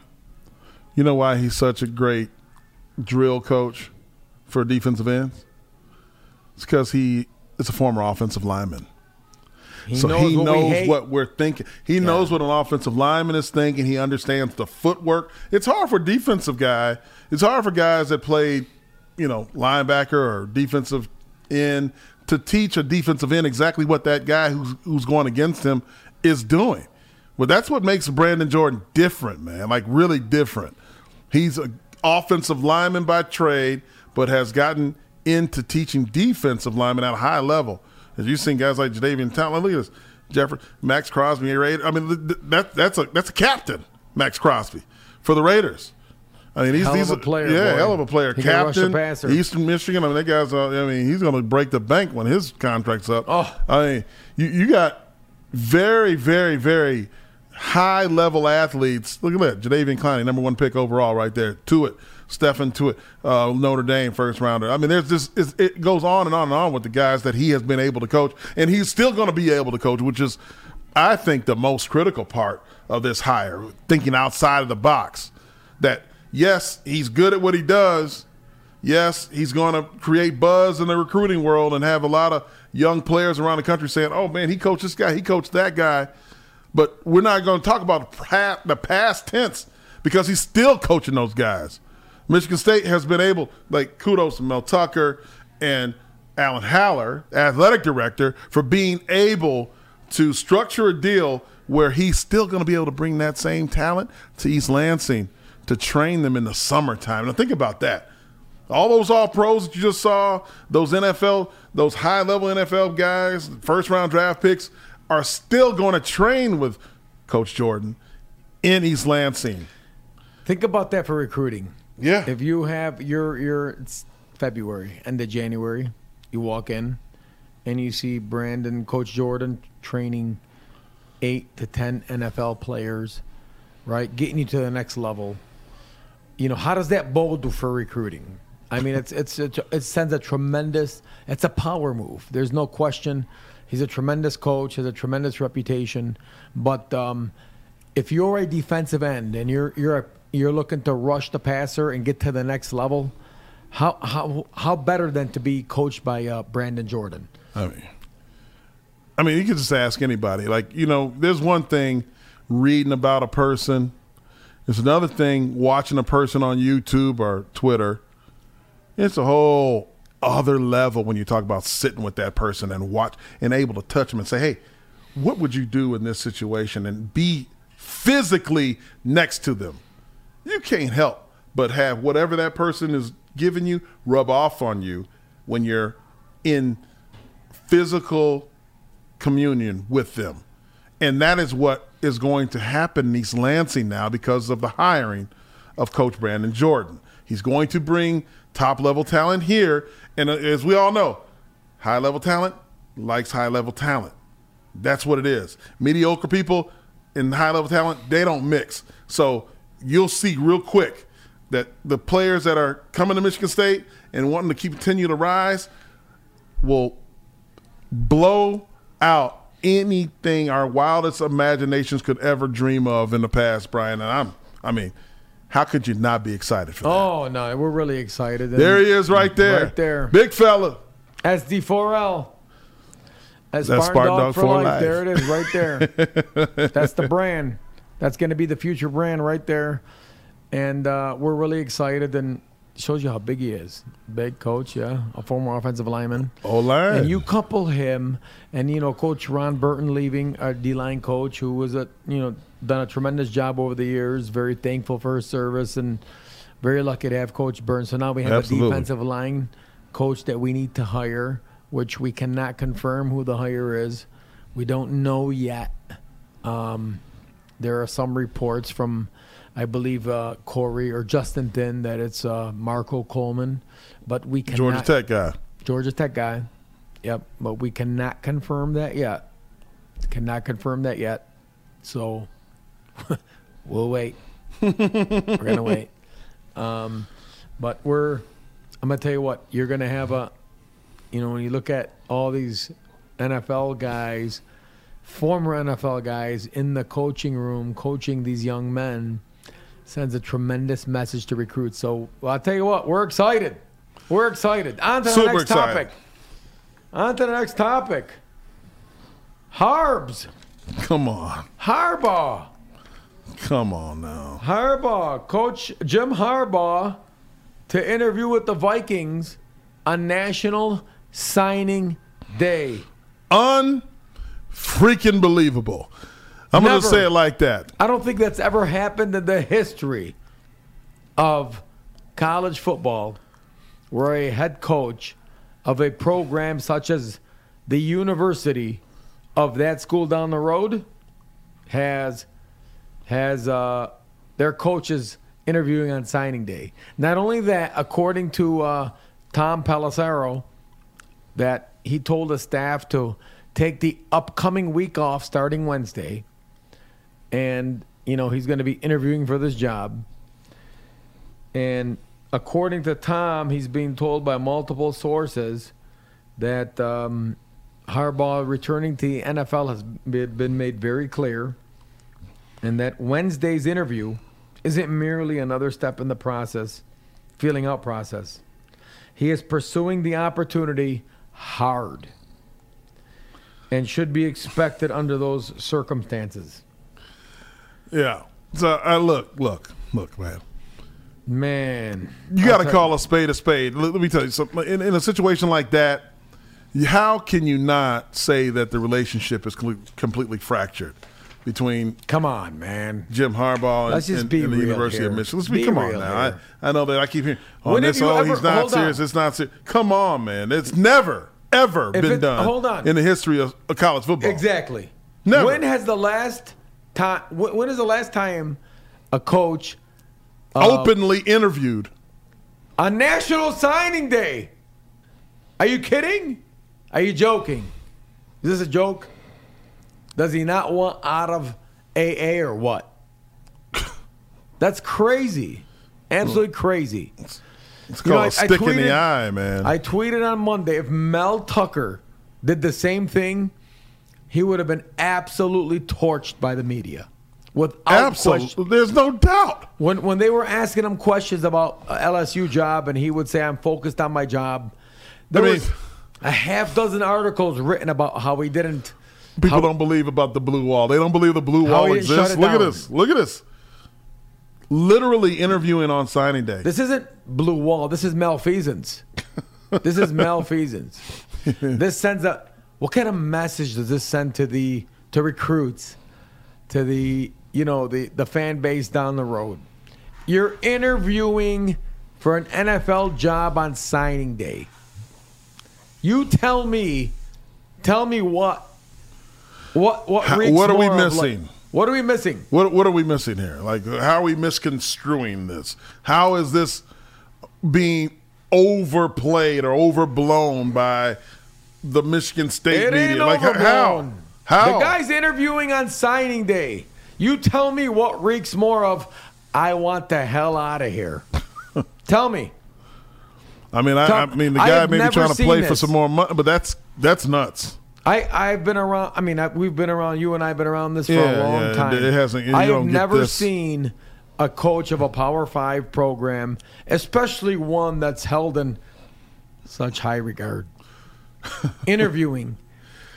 You know why he's such a great drill coach for defensive ends? It's because he is a former offensive lineman. He so knows he what we knows hate. what we're thinking. He knows what an offensive lineman is thinking. He understands the footwork. It's hard for a defensive guy. It's hard for guys that played, you know, linebacker or defensive end to teach a defensive end exactly what that guy who's who's going against him is doing. Well, that's what makes Brandon Jordan different, man. Like really different. He's an offensive lineman by trade, but has gotten into teaching defensive linemen at a high level. As you've seen guys like Jadavian Talent, look at this, Jeffrey, Maxx Crosby, Raiders. I mean, th- th- that that's a that's a captain, Maxx Crosby, for the Raiders. I mean, he's, Hell of he's a player, Yeah, boy. hell of a player. He can rush the Captain. Eastern Michigan. I mean, that guy's. Uh, I mean, he's going to break the bank when his contract's up. Oh. I mean, you you got very, very, very high level athletes. Look at that, Jadeveon Clowney, number one pick overall, right there. To it, Stephon Tuitt, uh, Notre Dame first rounder. I mean, there's just it goes on and on and on with the guys that he has been able to coach, and he's still going to be able to coach, which is, I think, the most critical part of this hire. Thinking outside of the box. That yes, he's good at what he does. Yes, he's going to create buzz in the recruiting world and have a lot of young players around the country saying, "Oh man, he coached this guy, he coached that guy." But we're not going to talk about the past tense because he's still coaching those guys. Michigan State has been able, like, kudos to Mel Tucker and Alan Haller, athletic director, for being able to structure a deal where he's still going to be able to bring that same talent to East Lansing to train them in the summertime. Now, think about that. All those all pros that you just saw, those NFL, those high level NFL guys, first round draft picks, are still going to train with Coach Jordan in East Lansing. Think about that for recruiting. Yeah. If you have your your it's February, end of January, you walk in and you see Brandon, Coach Jordan training eight to ten NFL players, right? Getting you to the next level. You know, how does that bode for recruiting? I mean, it's it's it, it sends a tremendous. It's a power move. There's no question. He's a tremendous coach. Has a tremendous reputation. But um, if you're a defensive end and you're you're a, you're looking to rush the passer and get to the next level, how how how better than to be coached by uh, Brandon Jordan? I mean, I mean, you can just ask anybody. Like, you know, there's one thing reading about a person. There's another thing watching a person on YouTube or Twitter. It's a whole other level when you talk about sitting with that person and watch and able to touch them and say, "Hey, what would you do in this situation?" and be physically next to them. You can't help but have whatever that person is giving you rub off on you when you're in physical communion with them. And that is what is going to happen in East Lansing now because of the hiring of Coach Brandon Jordan. He's going to bring top level talent here. And uh, as we all know, high level talent likes high level talent. That's what it is. Mediocre people and high level talent, they don't mix. So you'll see real quick that the players that are coming to Michigan State and wanting to keep continue to rise will blow out anything our wildest imaginations could ever dream of in the past, Brian. And I'm, I mean, how could you not be excited for that? Oh no, we're really excited. there he is, right there, Right there. big fella. SD4L. As That's Spartan Dog, Dog for, for life. life. There it is, right there. That's the brand. That's going to be the future brand right there. And uh, we're really excited and shows you how big he is. Big coach, yeah, a former offensive lineman. O-line. And you couple him and you know Coach Ron Burton leaving our D-line coach, who was a you know done a tremendous job over the years. Very thankful for his service and very lucky to have Coach Burton. So now we have Absolutely. a defensive line coach that we need to hire, which we cannot confirm who the hire is. We don't know yet. Um, there are some reports from, I believe, uh, Corey or Justin Thind that it's uh, Marco Coleman, but we cannot. Georgia Tech guy. Georgia Tech guy. Yep, but we cannot confirm that yet. Cannot confirm that yet. So we'll wait. we're gonna wait. Um, but we're I'm gonna tell you what. You're gonna have a, you know, when you look at all these NFL guys, former NFL guys in the coaching room coaching these young men, sends a tremendous message to recruits. So well, I'll tell you what, we're excited. We're excited. On to the Super next excited. topic. On to the next topic. Harbs. Come on. Harbaugh. Come on now. Harbaugh, Coach Jim Harbaugh, to interview with the Vikings on National Signing Day. Unfreaking believable. I'm going to say it like that. I don't think that's ever happened in the history of college football where a head coach of a program such as the university of that school down the road has has uh, their coaches interviewing on signing day. Not only that, according to uh, Tom Pelissero, that he told the staff to take the upcoming week off starting Wednesday, and you know he's going to be interviewing for this job. And according to Tom, he's being told by multiple sources that um, Harbaugh returning to the NFL has been made very clear, and that Wednesday's interview isn't merely another step in the process, feeling out process. He is pursuing the opportunity hard and should be expected under those circumstances. Yeah. So I look, look, look, man. Man, You got to call a spade a spade. Let, let me tell you something. In, in a situation like that, how can you not say that the relationship is completely fractured between Come on, man. Jim Harbaugh and, Let's just be and the University of. Michigan? Let's Be be, come on now. I. I know that I keep hearing, oh, When this, oh, ever- he's not hold on. serious. It's not serious. Come on, man. It's never, ever If been it- done hold on. in the history of, of college football. Exactly. Never. When has the last time? When when is the last time a coach uh, Openly interviewed. on National Signing Day? Are you kidding? Are you joking? Is this a joke? Does he not want out of AA or what? That's crazy. Absolutely crazy. It's You called know, I- a stick in the eye, man. I tweeted on Monday if Mel Tucker did the same thing, he would have been absolutely torched by the media. Without question. Absolutely. There's no doubt. When when they were asking him questions about LSU job, and he would say, "I'm focused on my job." There I mean- was a half dozen articles written about how he didn't. People how- don't believe about the blue wall. They don't believe the blue wall he didn't shut exists. Look at this. Look at this. Literally interviewing on signing day. This isn't blue wall. This is malfeasance. this is malfeasance. this sends a. What kind of message does this send to the to recruits, to the you know the the fan base down the road? You're interviewing for an NFL job on signing day. You tell me, tell me what, what what How- what are we of, like- missing? What are we missing? What what are we missing here? Like how are we misconstruing this? How is this being overplayed or overblown by the Michigan State It media? like how? overblown. How? The guy's interviewing on signing day. You tell me what reeks more of I want the hell out of here. tell me. I mean, I, I mean, the guy may be trying to play for some more money, but that's that's nuts. I, I've been around. I mean, I, we've been around. You and I have been around this for Yeah, a long yeah, time. it hasn't- I have never seen a coach of a Power Five program, especially one that's held in such high regard, interviewing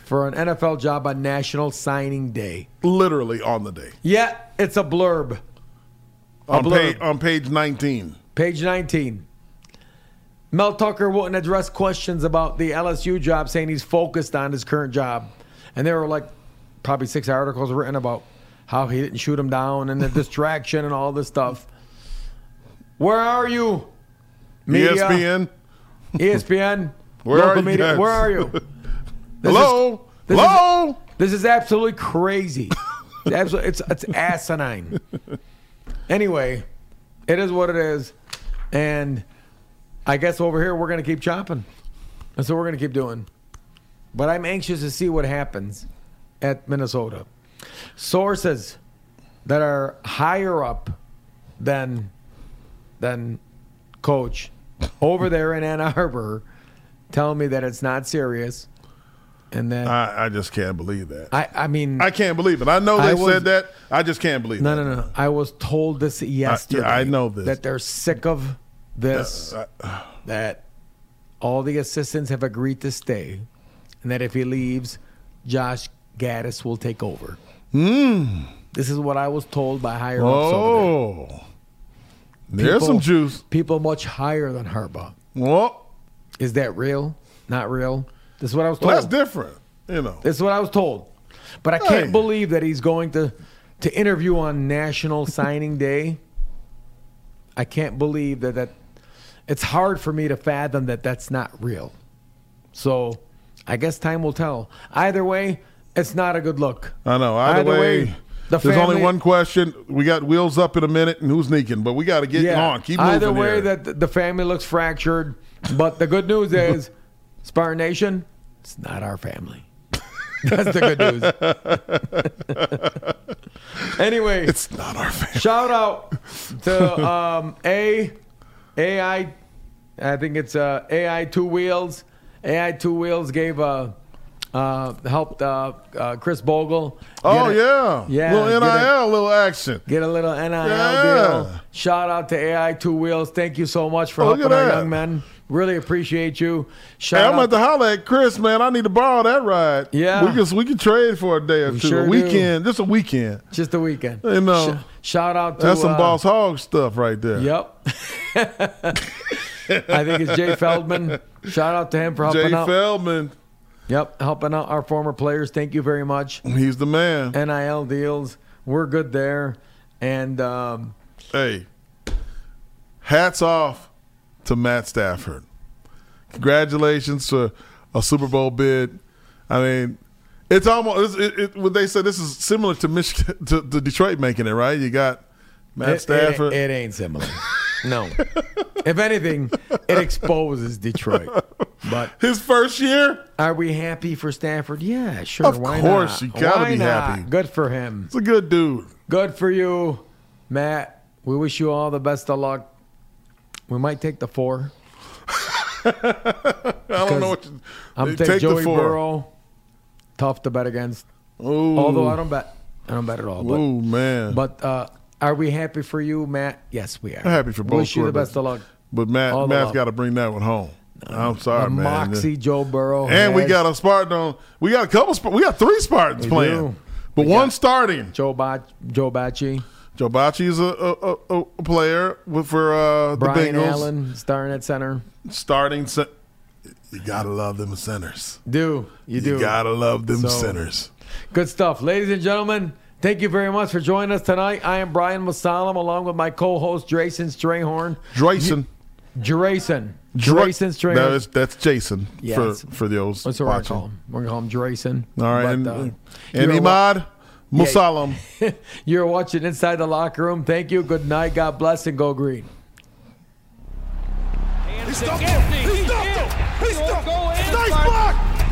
for an NFL job on National Signing Day. Literally on the day Yeah, it's a blurb. A on blurb. page on page nineteen. Page 19. Mel Tucker wouldn't address questions about the LSU job, saying he's focused on his current job. And there were like probably six articles written about how he didn't shoot him down and the distraction and all this stuff. Where are you? Media, ESPN. ESPN, Where are you media. guys? Where are you? This is- Hello. is- Hello. This is absolutely crazy. It's, absolutely, it's, it's asinine. Anyway, it is what it is. And I guess over here we're going to keep chopping. That's what we're going to keep doing. But I'm anxious to see what happens at Minnesota. Sources that are higher up than than coach over there in Ann Arbor telling me that it's not serious. And then I, I just can't believe that. I, I mean, I can't believe it. I know they I was- said that. I just can't believe no, that. no, no. No. I was told this yesterday. I know this. That they're sick of this. Uh, that all the assistants have agreed to stay, and that if he leaves, Josh Gattis will take over. This is what I was told by higher ups over there. Oh. There's People- some juice. People much higher than Harbaugh. Well, Is that real? Not real. This is what I was told. well, that's different. You know. This is what I was told. But I can't Hey. believe that he's going to to interview on National Signing Day. I can't believe that that it's hard for me to fathom that that's not real. So, I guess time will tell. Either way, it's not a good look. I know. Either, Either way, way, the there's only one question. We got wheels up in a minute, and who's sneaking? But we got to get on. Keep moving. Either way, here. that the family looks fractured. But the good news is, Spartan Nation, it's not our family. That's the good news. anyway, it's not our family. shout out to um, A AI. I think it's uh, AI Two Wheels. AI Two Wheels gave a. Uh, helped uh, uh, Chris Bogle. Oh a- yeah, yeah, little get a- nil, little action. Get a little NIL Yeah. deal. Shout out to AI Two Wheels. Thank you so much for Oh, helping our young men. Really appreciate you. Shout Hey, I'm out at to holler at Chris, man. I need to borrow that ride. Yeah. we can we can trade for a day or We two, sure a do. weekend, just a weekend. just a weekend. You know. Sh- shout out to That's some uh, boss hog stuff right there. Yep. I think it's Jay Feldman. Shout out to him for helping Jay out. Feldman, Yep, helping out our former players. Thank you very much. he's the man. NIL deals, we're good there. And um, hey, hats off to Matt Stafford. Congratulations to a Super Bowl bid. I mean, it's almost it, it, what they said. This is similar to Michigan to, to Detroit making it right. You got Matt it, it, Stafford. it ain't similar. No. if anything, it exposes Detroit. But His first year, Are we happy for Stafford? Yeah, sure. Of why course, not? you gotta Why be not? happy. Good for him. it's a good dude. Good for you, Matt. We wish you all the best of luck. We might take the four. I don't know what you, I'm they taking the Joey four. Burrow. Tough to bet against. Ooh. Although I don't bet. I don't bet at all. Ooh man. but uh, are we happy for you, Matt? Yes, we are. I'm happy for both Wish you the best of luck. But Matt, All Matt's got to bring that one home. I'm sorry, the man. Moxie Joe Burrow. And we got a Spartan on. We got a couple. We got three Spartans We playing, do. but one starting. Joe Bach, Joe Bachie, Joe is a, a, a, a player for uh, the Brian Bengals. Allen starting at center. Starting. Ce- you gotta love them sinners. Do you do? You gotta love them So- centers. Good stuff. Ladies and gentlemen, thank you very much for joining us tonight. I am Brian Mosallam along with my co-host Jason Strayhorn. Drayson. Drayson. Dra- Drayson Strayhorn. No, it's- that's Jason Yes. for for those That's what we're going to watching. call him. We're going to call him Drayson. All right, But, and, uh, and you're wa- Imad Mosallam. You're watching Inside the Locker Room. Thank you. Good night. God bless and go green.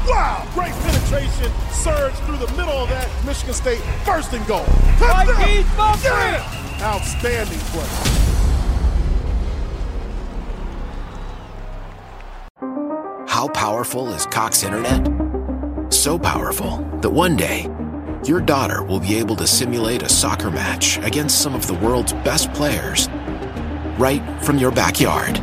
Wow. Great penetration. Surge through the middle of that Michigan State. First and goal. Touchdown. Yeah. Outstanding play. How powerful is Cox Internet? So powerful that one day, your daughter will be able to simulate a soccer match against some of the world's best players right from your backyard.